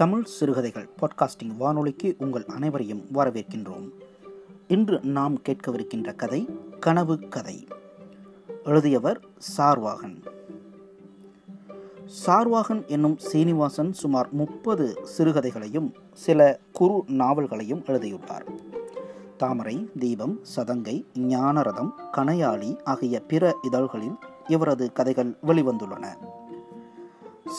தமிழ் சிறுகதைகள் பாட்காஸ்டிங் வானொலிக்கு உங்கள் அனைவரையும் வரவேற்கின்றோம். இன்று நாம் கேட்கவிருக்கின்ற கதை கனவு கதை. எழுதியவர் சார்வாகன். சார்வாகன் என்னும் சீனிவாசன் சுமார் முப்பது சிறுகதைகளையும் சில குறு நாவல்களையும் எழுதியுள்ளார். தாமரை தீபம் சதங்கை ஞானரதம் கணையாளி ஆகிய பிற இதழ்களில் இவரது கதைகள் வெளிவந்துள்ளன.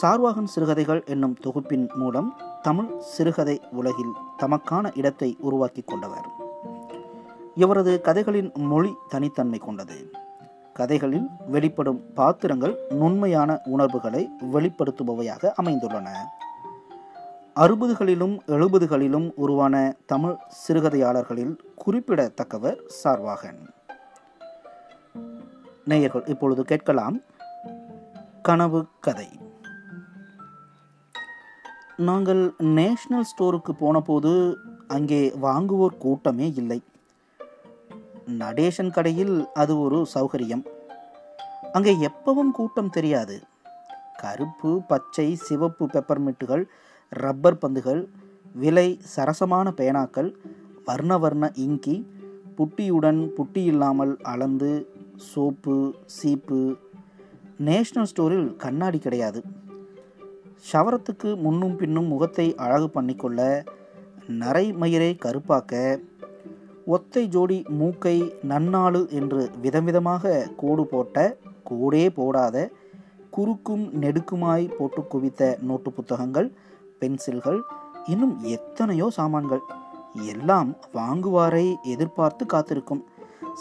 சார்வாகன் சிறுகதைகள் என்னும் தொகுப்பின் மூலம் தமிழ் சிறுகதை உலகில் தமக்கான இடத்தை உருவாக்கி கொண்டவர். இவரது கதைகளின் மொழி தனித்தன்மை கொண்டது. கதைகளில் வெளிப்படும் பாத்திரங்கள் நுண்மையான உணர்வுகளை வெளிப்படுத்துபவையாக அமைந்துள்ளன. அறுபதுகளிலும் எழுபதுகளிலும் உருவான தமிழ் சிறுகதையாளர்களில் குறிப்பிடத்தக்கவர் சார்வாகன். நேயர்கள் இப்பொழுது கேட்கலாம் கனவு கதை. நாங்கள் நேஷனல் ஸ்டோருக்கு போனபோது அங்கே வாங்குவோர் கூட்டமே இல்லை. நடேஷன் கடையில் அது ஒரு சௌகரியம். அங்கே எப்பவும் கூட்டம் தெரியாது. கருப்பு பச்சை சிவப்பு பெப்பர்மிட்டுகள் ரப்பர் பந்துகள் விலை சரசமான பேனாக்கள் வர்ண வர்ண இங்கி புட்டியுடன் புட்டி இல்லாமல் அளந்து சோப்பு சீப்பு. நேஷனல் ஸ்டோரில் கண்ணாடி கிடையாது. ஷவரத்துக்கு முன்னும் பின்னும் முகத்தை அழகு பண்ணிக்கொள்ள நரை மயிரை கருப்பாக்க ஒத்தை ஜோடி மூக்கை நன்னாளு என்று விதவிதமாக கோடு போட்ட கோடே போடாத குறுக்கும் நெடுக்குமாய் போட்டு குவித்த நோட்டு புத்தகங்கள் பென்சில்கள் இன்னும் எத்தனையோ சாமான்கள். எல்லாம் வாங்குவாரை எதிர்பார்த்து காத்திருக்கும்.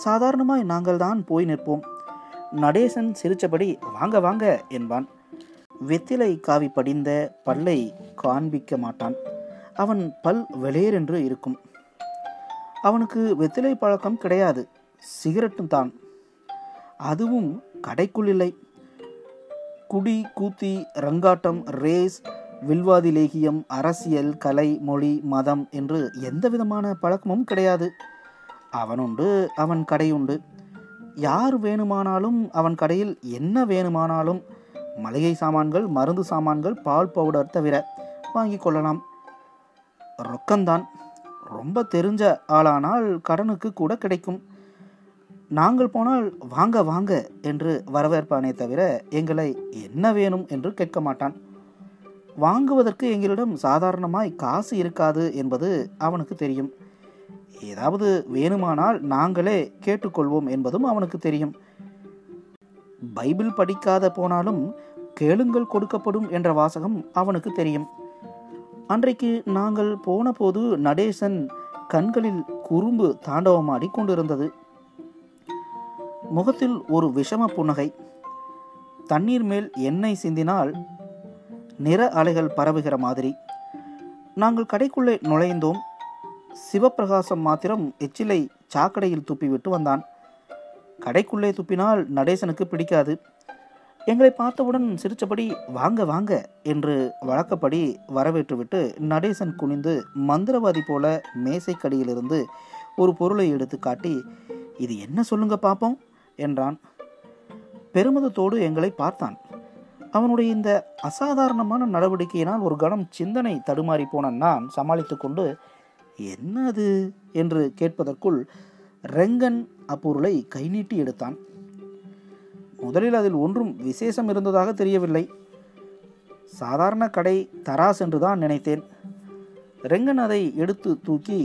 சாதாரணமாய் நாங்கள் தான் போய் நிற்போம். நடேசன் சிரித்தபடி வாங்க வாங்க என்பான். வெத்திலை காவி படிந்த பல்லை காண்பிக்க மாட்டான். அவன் பல் வெளியேறென்று இருக்கும். அவனுக்கு வெத்திலை பழக்கம் கிடையாது. சிகரெட்டும் தான். அதுவும் கடைக்குள் இல்லை. குடி கூத்தி ரங்காட்டம் ரேஸ் வில்வாதி லேகியம் அரசியல் கலை மொழி மதம் என்று எந்த விதமான பழக்கமும் கிடையாது. அவனுண்டு அவன் கடையுண்டு. யார் வேணுமானாலும் அவன் கடையில் என்ன வேணுமானாலும் மளிகை சாமான்கள் மருந்து சாமான்கள் பால் பவுடர் தவிர வாங்கி கொள்ளலாம். ரொக்கம்தான். ரொம்ப தெரிஞ்ச ஆளானால் கடனுக்கு கூட கிடைக்கும். நாங்கள் போனால் வாங்க வாங்க என்று வரவேற்பானே தவிர எங்களை என்ன வேணும் என்று கேட்க மாட்டான். வாங்குவதற்கு எங்களிடம் சாதாரணமாய் காசு இருக்காது என்பது அவனுக்கு தெரியும். ஏதாவது வேணுமானால் நாங்களே கேட்டுக்கொள்வோம் என்பதும் அவனுக்கு தெரியும். பைபிள் படிக்காத போனாலும் கேளுங்கள் கொடுக்கப்படும் என்ற வாசகம் அவனுக்கு தெரியும். அன்றைக்கு நாங்கள் போன போது நடேசன் கண்களில் குறும்பு தாண்டவமாடி கொண்டிருந்தது. முகத்தில் ஒரு விஷம புன்னகை. தண்ணீர் மேல் எண்ணெய் சிந்தினால் நிற அலைகள் பரவுகிற மாதிரி. நாங்கள் கடைக்குள்ளே நுழைந்தோம். சிவப்பிரகாசம் மாத்திரம் எச்சிலை சாக்கடையில் துப்பிவிட்டு வந்தான். கடைக்குள்ளே துப்பினால் நடேசனுக்கு பிடிக்காது. எங்களை பார்த்தவுடன் சிரித்தபடி வாங்க வாங்க என்று வழக்கப்படி வரவேற்றுவிட்டு நடேசன் குனிந்து மந்திரவாதி போல மேசைக்கடியிலிருந்து ஒரு பொருளை எடுத்து காட்டி இது என்ன சொல்லுங்க பார்ப்போம் என்றான். பெருமிதத்தோடு எங்களை பார்த்தான். அவனுடைய இந்த அசாதாரணமான நடவடிக்கையினால் ஒரு கணம் சிந்தனை தடுமாறி போன நான் சமாளித்து கொண்டு என்ன அது என்று கேட்பதற்குள் ரெங்கன் அப்பொருளை கை நீட்டி எடுத்தான். முதலில் அதில் ஒன்றும் விசேஷம் இருந்ததாக தெரியவில்லை. சாதாரண கடை தராஸ் என்று தான் நினைத்தேன். ரெங்கன் அதை எடுத்து தூக்கி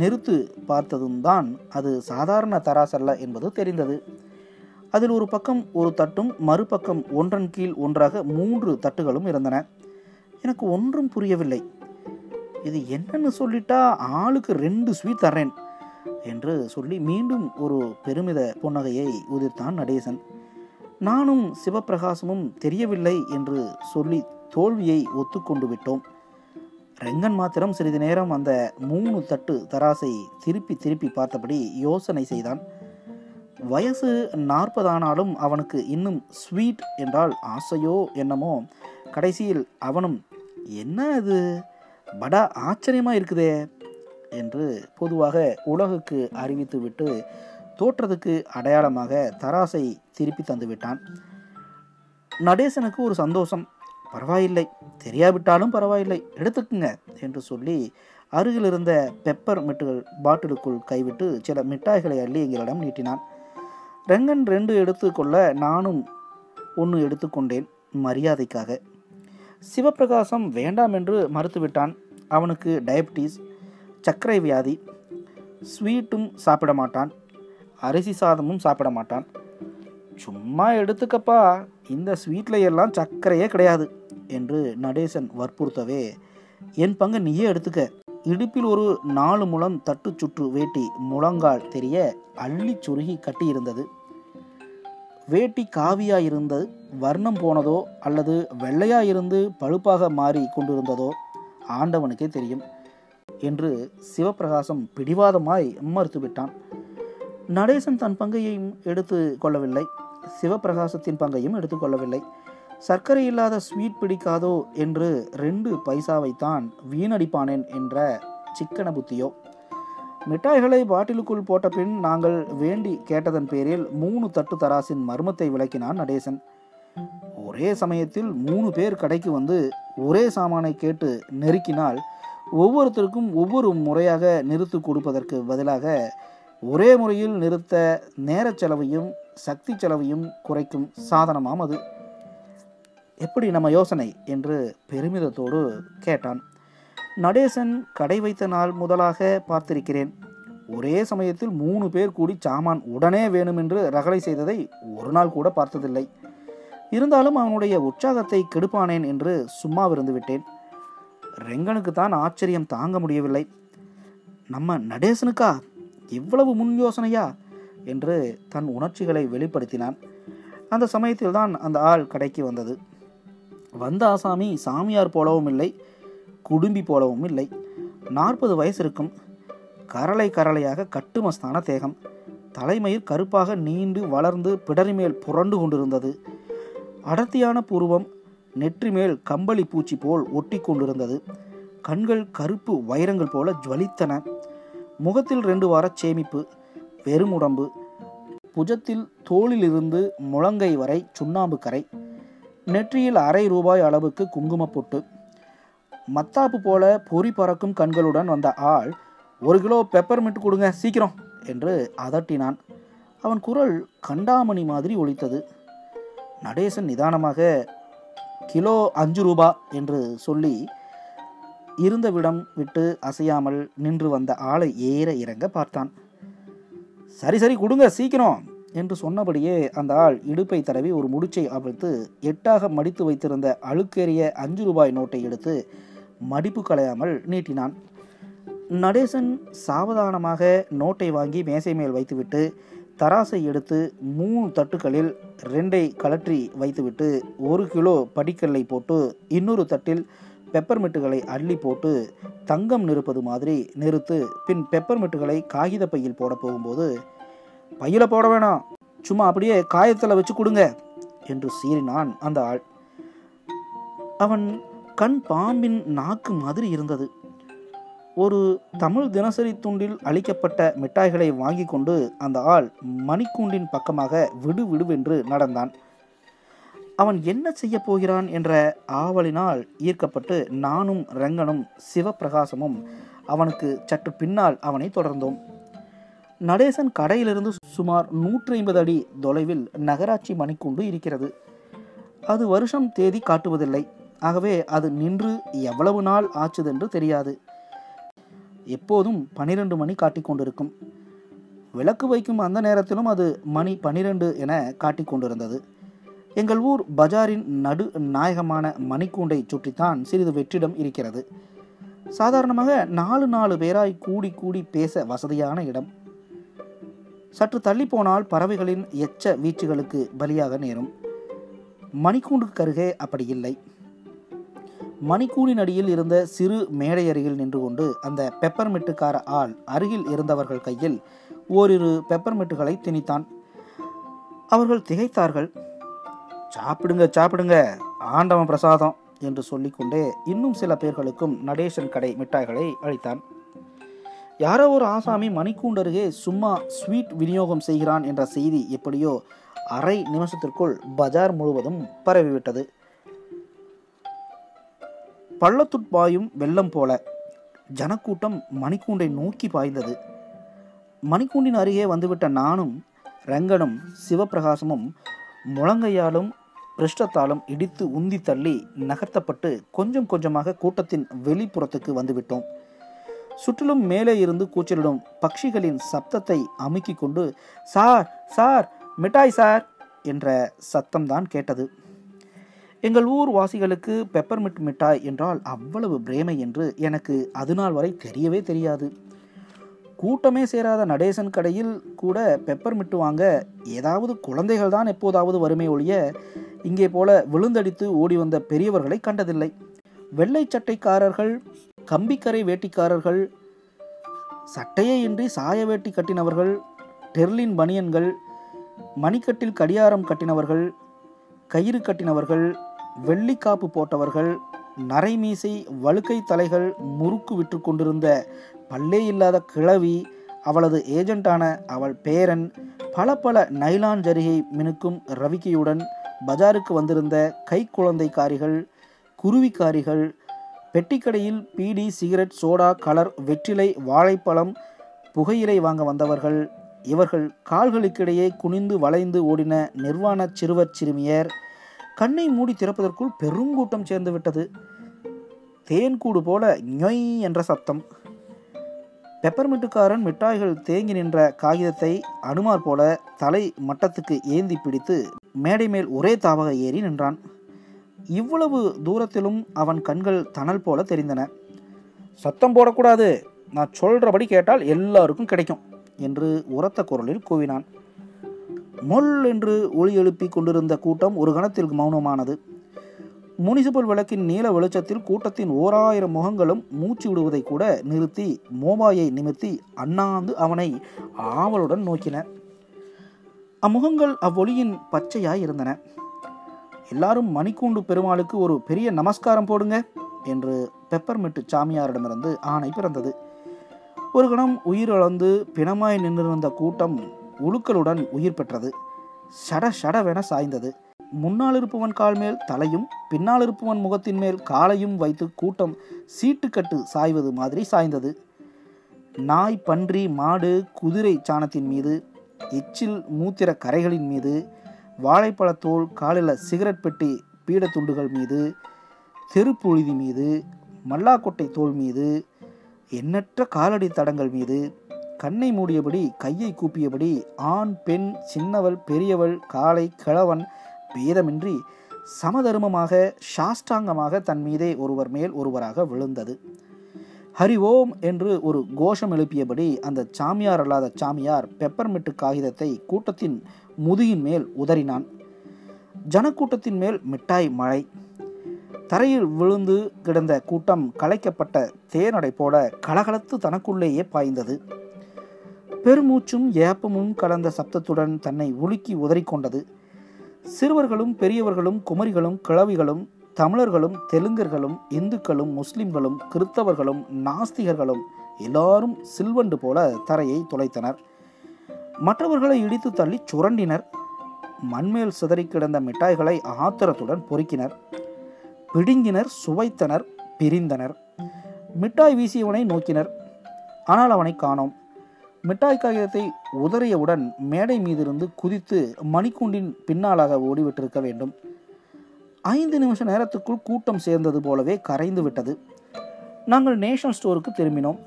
நிறுத்து பார்த்ததும் தான் அது சாதாரண தராஸ் அல்ல என்பது தெரிந்தது. அதில் ஒரு பக்கம் ஒரு தட்டும் மறுபக்கம் ஒன்றன் கீழ் ஒன்றாக மூன்று தட்டுகளும் இருந்தன. எனக்கு ஒன்றும் புரியவில்லை. இது என்னன்னு சொல்லிட்டா ஆளுக்கு ரெண்டு ஸ்வீட் தர்றேன் என்று சொல்லி மீண்டும் ஒரு பெருமித புன்னகையை உதிர்த்தான் நடேசன். நானும் சிவப்பிரகாசமும் தெரியவில்லை என்று சொல்லி தோல்வியை ஒத்துக்கொண்டு விட்டோம். ரெங்கன் மாத்திரம் சிறிது நேரம் அந்த மூணு தட்டு தராசை திருப்பி திருப்பி பார்த்தபடி யோசனை செய்தான். வயசு நாற்பதானாலும் அவனுக்கு இன்னும் ஸ்வீட் என்றால் ஆசையோ என்னமோ. கடைசியில் அவனும் என்ன அது படா ஆச்சரியமாக இருக்குதே என்று பொதுவாக உலகுக்கு அறிவித்துவிட்டு தோற்றத்துக்கு அடையாளமாக தராசை திருப்பி தந்துவிட்டான் நடேசனுக்கு ஒரு சந்தோஷம். பரவாயில்லை. தெரியாவிட்டாலும் பரவாயில்லை. எடுத்துக்குங்க என்று சொல்லி அருகில் இருந்த பெப்பர் மிட்டுகள் பாட்டிலுக்குள் கைவிட்டு சில மிட்டாய்களை அள்ளி எங்களிடம் நீட்டினான். ரெங்கன் ரெண்டு எடுத்துக்கொள்ள நானும் ஒன்று எடுத்துக்கொண்டேன் மரியாதைக்காக. சிவப்பிரகாசம் வேண்டாம் என்று மறுத்துவிட்டான் அவனுக்கு டயபிட்டிஸ் சர்க்கரை வியாதி ஸ்வீட்டும் சாப்பிட மாட்டான். அரிசி சாதமும் சாப்பிட மாட்டான். சும்மா எடுத்துக்கப்பா இந்த ஸ்வீட்டில் எல்லாம் சர்க்கரையே கிடையாது என்று நடேசன் வற்புறுத்தவே என் பங்கு நீயே எடுத்துக்க. இடுப்பில் ஒரு நாலு முழம் தட்டு சுற்று வேட்டி முழங்கால் தெரிய அள்ளி சுருகி கட்டியிருந்தது. வேட்டி காவியா இருந்து வர்ணம் போனதோ அல்லது வெள்ளையா இருந்து பழுப்பாக மாறி கொண்டிருந்ததோ ஆண்டவனுக்கே தெரியும் என்று சிவப்பிரகாசம் பிடிவாதமாய் மறுத்துவிட்டான். நடேசன் தன் பங்கையும் எடுத்து கொள்ளவில்லை. சிவப்பிரகாசத்தின் பங்கையும் எடுத்துக்கொள்ளவில்லை சர்க்கரை இல்லாத ஸ்வீட் பிடிக்காதோ என்று ரெண்டு பைசாவைத்தான் வீணடிப்பானேன் என்ற சிக்கன புத்தியோ. மிட்டாய்களை பாட்டிலுக்குள் போட்ட பின் நாங்கள் வேண்டி கேட்டதன் பேரில் மூணு தட்டு தராசின் மர்மத்தை விளக்கினான் நடேசன். ஒரே சமயத்தில் மூணு பேர் கடைக்கு வந்து ஒரே சாமானை கேட்டு நெருக்கினால் ஒவ்வொருத்தருக்கும் ஒவ்வொரு முறையாக நிறுத்து கொடுப்பதற்கு பதிலாக ஒரே முறையில் நிறுத்த நேரச் செலவையும் சக்தி செலவையும் குறைக்கும் சாதனமாம் அது. எப்படி நம்ம யோசனை? என்று பெருமிதத்தோடு கேட்டான். நடேசன் கடை வைத்த நாள் முதலாக பார்த்திருக்கிறேன். ஒரே சமயத்தில் மூணு பேர் கூடி சாமான் உடனே வேணுமென்று ரகலை செய்ததை ஒரு நாள் கூட பார்த்ததில்லை. இருந்தாலும் அவனுடைய உற்சாகத்தை கெடுப்பானேன் என்று சும்மா விட்டேன். ரெங்கனுக்கு தான் ஆச்சரியம் தாங்க முடியவில்லை. நம்ம நடேசனுக்கா? இவ்வளவு முன் யோசனையா? என்று தன் உணர்ச்சிகளை வெளிப்படுத்தினான். அந்த சமயத்தில் தான் அந்த ஆள் கடைக்கு வந்தது. வந்த ஆசாமி சாமியார் போலவும் இல்லை குடும்பி போலவும் இல்லை. நாற்பது வயசு இருக்கும். கரளை கரளையாக கட்டுமஸ்தான தேகம் தலைமயிர் கருப்பாக நீண்டு வளர்ந்து பிடரி மேல் புரண்டு கொண்டிருந்தது. அடர்த்தியான புருவம் நெற்றி மேல் கம்பளி பூச்சி போல் ஒட்டி கொண்டிருந்தது கண்கள் கருப்பு வைரங்கள் போல ஜுவலித்தன. முகத்தில் ரெண்டு வார சேமிப்பு வெறுமுடம்பு புஜத்தில் தோளிலிருந்து முழங்கை வரை சுண்ணாம்பு கரை நெற்றியில் அரை ரூபாய் அளவுக்கு குங்குமப்பொட்டு மத்தாப்பு போல பொறி பறக்கும் கண்களுடன் வந்த ஆள் ஒரு கிலோ பெப்பர்மின்ட் கொடுங்க சீக்கிரம் என்று அதட்டினான். அவன் குரல் கண்டாமணி மாதிரி ஒலித்தது. நடேசன் நிதானமாக கிலோ அஞ்சு ரூபா என்று சொல்லி இருந்த விடம் விட்டு அசையாமல் நின்று வந்த ஆளை ஏற இறங்க பார்த்தான். சரி சரி கொடுங்க சீக்கிரம்! என்று சொன்னபடியே அந்த ஆள் இடுப்பை தடவி ஒரு முடிச்சை அவிழ்த்து எட்டாக மடித்து வைத்திருந்த அழுக்கேறிய அஞ்சு ரூபாய் நோட்டை எடுத்து மடிப்பு களையாமல் நீட்டினான். நடேசன் சாவதானமாக நோட்டை வாங்கி மேசை மேல் வைத்துவிட்டு தராசை எடுத்து மூணு தட்டுகளில் ரெண்டை கலற்றி வைத்துவிட்டு ஒரு கிலோ படிக்கல்லை போட்டு இன்னொரு தட்டில் பெப்பர்மிட்டுகளை அள்ளி போட்டு தங்கம் நிறுப்பது மாதிரி நிறுத்து பின் பெப்பர்மிட்டுகளை காகித பையில் போட போகும்போது பையில் போட வேணாம். சும்மா அப்படியே காயத்தில் வச்சு கொடுங்க என்று சீறினான் அந்த ஆள். அவன் கண் பாம்பின் நாக்கு மாதிரி இருந்தது. ஒரு தமிழ் தினசரி துண்டில் அளிக்கப்பட்ட மிட்டாய்களை வாங்கி கொண்டு அந்த ஆள் மணிக்கூண்டின் பக்கமாக விடு விடுவென்று நடந்தான். அவன் என்ன செய்ய போகிறான் என்ற ஆவலினால் ஈர்க்கப்பட்டு நானும் ரங்கனும் சிவப்பிரகாசமும் அவனுக்கு சற்று பின்னால் அவனை தொடர்ந்தோம். நடேசன் கடையிலிருந்து சுமார் நூற்றி ஐம்பது அடி தொலைவில் நகராட்சி மணிக்கூண்டு இருக்கிறது. அது வருஷம் தேதி காட்டுவதில்லை. ஆகவே அது நின்று எவ்வளவு நாள் ஆச்சுதென்று தெரியாது. எப்போதும் பனிரெண்டு மணி காட்டிக்கொண்டிருக்கும் விளக்கு வைக்கும் அந்த நேரத்திலும் அது மணி பனிரெண்டு என காட்டிக்கொண்டிருந்தது எங்கள் ஊர் பஜாரின் நடு நாயகமான மணிக்கூண்டை சுற்றித்தான் சிறிது வெற்றிடம் இருக்கிறது. சாதாரணமாக நாலு நாலு பேராய் கூடி கூடி பேச வசதியான இடம். சற்று தள்ளி போனால் பறவைகளின் எச்ச வீச்சுகளுக்கு பலியாக நேரும். மணிக்கூண்டுக்கு அருகே அப்படி இல்லை. மணிக்கூடின் அடியில் இருந்த சிறு மேடை அருகில் நின்று கொண்டு அந்த பெப்பர்மிட்டுக்கார ஆள் அருகில் இருந்தவர்கள் கையில் ஓரிரு பெப்பர்மிட்டுகளை திணித்தான். அவர்கள் திகைத்தார்கள். சாப்பிடுங்க சாப்பிடுங்க. ஆண்டவன் பிரசாதம் என்று சொல்லிக்கொண்டே இன்னும் சில பேர்களுக்கும் நடேசன் கடை மிட்டாய்களை அளித்தான். யாரோ ஒரு ஆசாமி மணிக்கூண்டருகே சும்மா ஸ்வீட் விநியோகம் செய்கிறான் என்ற செய்தி எப்படியோ அரை நிமிஷத்திற்குள் பஜார் முழுவதும் பரவிவிட்டது. பள்ளத்துட்பாயும் வெள்ளம் போல ஜனக்கூட்டம் மணிக்கூண்டை நோக்கி பாய்ந்தது. மணிக்கூண்டின் அருகே வந்துவிட்ட நானும் ரங்கனும் சிவப்பிரகாசமும் முழங்கையாலும் பிருஷ்டத்தாலும் இடித்து உந்தி தள்ளி நகர்த்தப்பட்டு கொஞ்சம் கொஞ்சமாக கூட்டத்தின் வெளிப்புறத்துக்கு வந்துவிட்டோம். சுற்றிலும் மேலே இருந்து கூச்சலிடும் பட்சிகளின் சப்தத்தை அமுக்கிக் கொண்டு சார் சார் மிட்டாய் சார்! என்ற சத்தம்தான் கேட்டது. எங்கள் ஊர் வாசிகளுக்கு பெப்பர்மிட் மிட்டாய் என்றால் அவ்வளவு பிரேமை என்று எனக்கு அதுநாள் வரை தெரியவே தெரியாது. கூட்டமே சேராத நடேசன் கடையில் கூட பெப்பர் மிட்டு வாங்க ஏதாவது குழந்தைகள் தான் எப்போதாவது வறுமை ஒழிய இங்கே போல விழுந்தடித்து ஓடி வந்த பெரியவர்களை கண்டதில்லை. வெள்ளை சட்டைக்காரர்கள் கம்பிக்கரை வேட்டிக்காரர்கள் சட்டையே இன்றி சாய வேட்டி கட்டினவர்கள் டெர்லின் பனியன்கள் மணிக்கட்டில் கடியாரம் கட்டினவர்கள் கயிறு கட்டினவர்கள் வெள்ளிக்காப்பு போட்டவர்கள் நரைமீசை வழுக்கை தலைகள் முறுக்கு விற்று கொண்டிருந்த பல்லே இல்லாத கிழவி அவளது ஏஜென்டான அவள் பேரன் பல பல நைலான் ஜரிகை மினுக்கும் ரவிக்கையுடன் பஜாருக்கு வந்திருந்த கைக்குழந்தைக்காரிகள் குருவிக்காரிகள் பெட்டிக்கடையில் பீடி சிகரெட் சோடா கலர் வெற்றிலை வாழைப்பழம் புகையிலை வாங்க வந்தவர்கள். இவர்கள் கால்களுக்கிடையே குனிந்து வளைந்து ஓடின நிர்வாண சிறுவர் சிறுமியர் கண்ணை மூடி திறப்பதற்குள் பெருங்கூட்டம் சேர்ந்து விட்டது. தேன்கூடு போல நொய் என்ற சத்தம். பெப்பர்மிட்டுக்காரன் மிட்டாய்கள் தேங்கி நின்ற காகிதத்தை அனுமார் போல தலை மட்டத்துக்கு ஏந்தி பிடித்து மேடை மேல் ஒரே தாவக ஏறி நின்றான். இவ்வளவு தூரத்திலும் அவன் கண்கள் தணல் போல தெரிந்தன. சத்தம் போடக்கூடாது. நான் சொல்கிறபடி கேட்டால் எல்லாருக்கும் கிடைக்கும் என்று உரத்த குரலில் கூவினான். மொல் என்று ஒளி எழுப்பி கொண்டிருந்த கூட்டம் ஒரு கணத்தில் மௌனமானது. முனிசிபல் விளக்கின் நீல வெளிச்சத்தில் கூட்டத்தின் ஓராயிரம் முகங்களும் மூச்சு விடுவதை கூட நிறுத்தி மோபாயை நிமிர்த்தி அண்ணாந்து அவனை ஆவலுடன் நோக்கின. அம்முகங்கள் அவ்வொளியின் பச்சையாய் இருந்தன. எல்லாரும் மணிக்கூண்டு பெருமாளுக்கு ஒரு பெரிய நமஸ்காரம் போடுங்க என்று பெப்பர்மிட்டு சாமியாரிடமிருந்து ஆணை பிறந்தது. ஒரு கணம் உயிரிழந்து பிணமாய் நின்றிருந்த கூட்டம் உழுக்களுடன் உயிர் பெற்றது. சட சடவென சாய்ந்தது. முன்னால் இருப்பவன் கால் மேல் தலையும் பின்னால் இருப்பவன் முகத்தின் மேல் காலையும் வைத்து கூட்டம் சீட்டுக்கட்டு சாய்வது மாதிரி சாய்ந்தது. நாய் பன்றி மாடு குதிரை சாணத்தின் மீது எச்சில் மூத்திர கரைகளின் மீது வாழைப்பழத்தோல் காலில் சிகரெட் பெட்டி பீடத்துண்டுகள் மீது தெருப்புழுதி மீது மல்லாக்கொட்டை தோல் மீது எண்ணற்ற காலடி தடங்கள் மீது கண்ணை மூடியபடி கையை கூப்பியபடி ஆண் பெண் சின்னவள் பெரியவள் காளை கிழவன் பேதமின்றி சமதர்மமாக சாஷ்டாங்கமாக தன் மீதே ஒருவர் மேல் ஒருவராக விழுந்தது. ஹரி ஓம் என்று ஒரு கோஷம் எழுப்பியபடி அந்த சாமியார் அல்லாத சாமியார் பெப்பர்மிட்டு காகிதத்தை கூட்டத்தின் முதுகின் மேல் உதறினான். ஜனக்கூட்டத்தின் மேல் மிட்டாய் மழை. தரையில் விழுந்து கிடந்த கூட்டம் கலைக்கப்பட்ட தேனடை போல கலகலத்து தனக்குள்ளேயே பாய்ந்தது. பெருமூச்சும் ஏப்பமும் கலந்த சப்தத்துடன் தன்னை உலுக்கி உதறிக்கொண்டது. சிறுவர்களும் பெரியவர்களும் குமரிகளும் கிழவிகளும் தமிழர்களும் தெலுங்கர்களும் இந்துக்களும் முஸ்லிம்களும் கிறித்தவர்களும் நாஸ்திகர்களும் எல்லாரும் சில்வண்டு போல தரையை துளைத்தனர். மற்றவர்களை இடித்து தள்ளி சுரண்டினர். மண்மேல் சிதறி கிடந்த மிட்டாய்களை ஆத்திரத்துடன் பொறுக்கினர். பிடுங்கினர் சுவைத்தனர் பிரிந்தனர். மிட்டாய் வீசியவனை நோக்கினர். ஆனால் அவனை காணோம். மிட்டாய் காகிதத்தை உதறியவுடன் மேடை மீதிருந்து குதித்து மணிக்கூண்டின் பின்னாலாக ஓடிவிட்டிருக்க வேண்டும். ஐந்து நிமிஷ நேரத்துக்குள் கூட்டம் சேர்ந்தது போலவே கரைந்து விட்டது. நாங்கள் நேஷனல் ஸ்டோருக்கு திரும்பினோம்.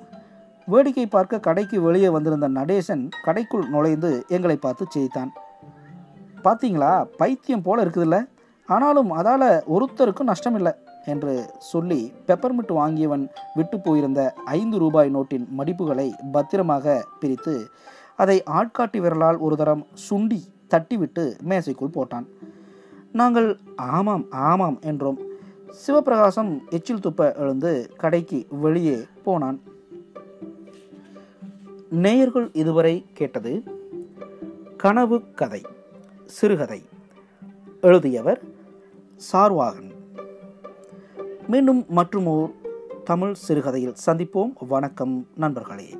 வேடிக்கை பார்க்க கடைக்கு வெளியே வந்திருந்த நடேசன் கடைக்குள் நுழைந்து எங்களை பார்த்து சிரித்தான். பார்த்தீங்களா? பைத்தியம் போல இருக்குதுல்ல. ஆனாலும் அதால் ஒருத்தருக்கும் நஷ்டமில்லை. என்று சொல்லி பெப்பர்மிட் வாங்கியவன் விட்டு போயிருந்த ஐந்து ரூபாய் நோட்டின் மடிப்புகளை பத்திரமாக பிரித்து அதை ஆட்காட்டி விரலால் ஒரு தரம் சுண்டி தட்டிவிட்டு மேசைக்குள் போட்டான். நாங்கள் ஆமாம் ஆமாம் என்றோம் சிவபிரகாசம் எச்சில் துப்ப எழுந்து கடைக்கு வெளியே போனான். நேயர்கள் இதுவரை கேட்டது கனவு கதை சிறுகதை எழுதியவர் சார்வாகன். மீண்டும் மற்றும் ஓர் தமிழ் சிறுகதையில் சந்திப்போம். வணக்கம் நண்பர்களே.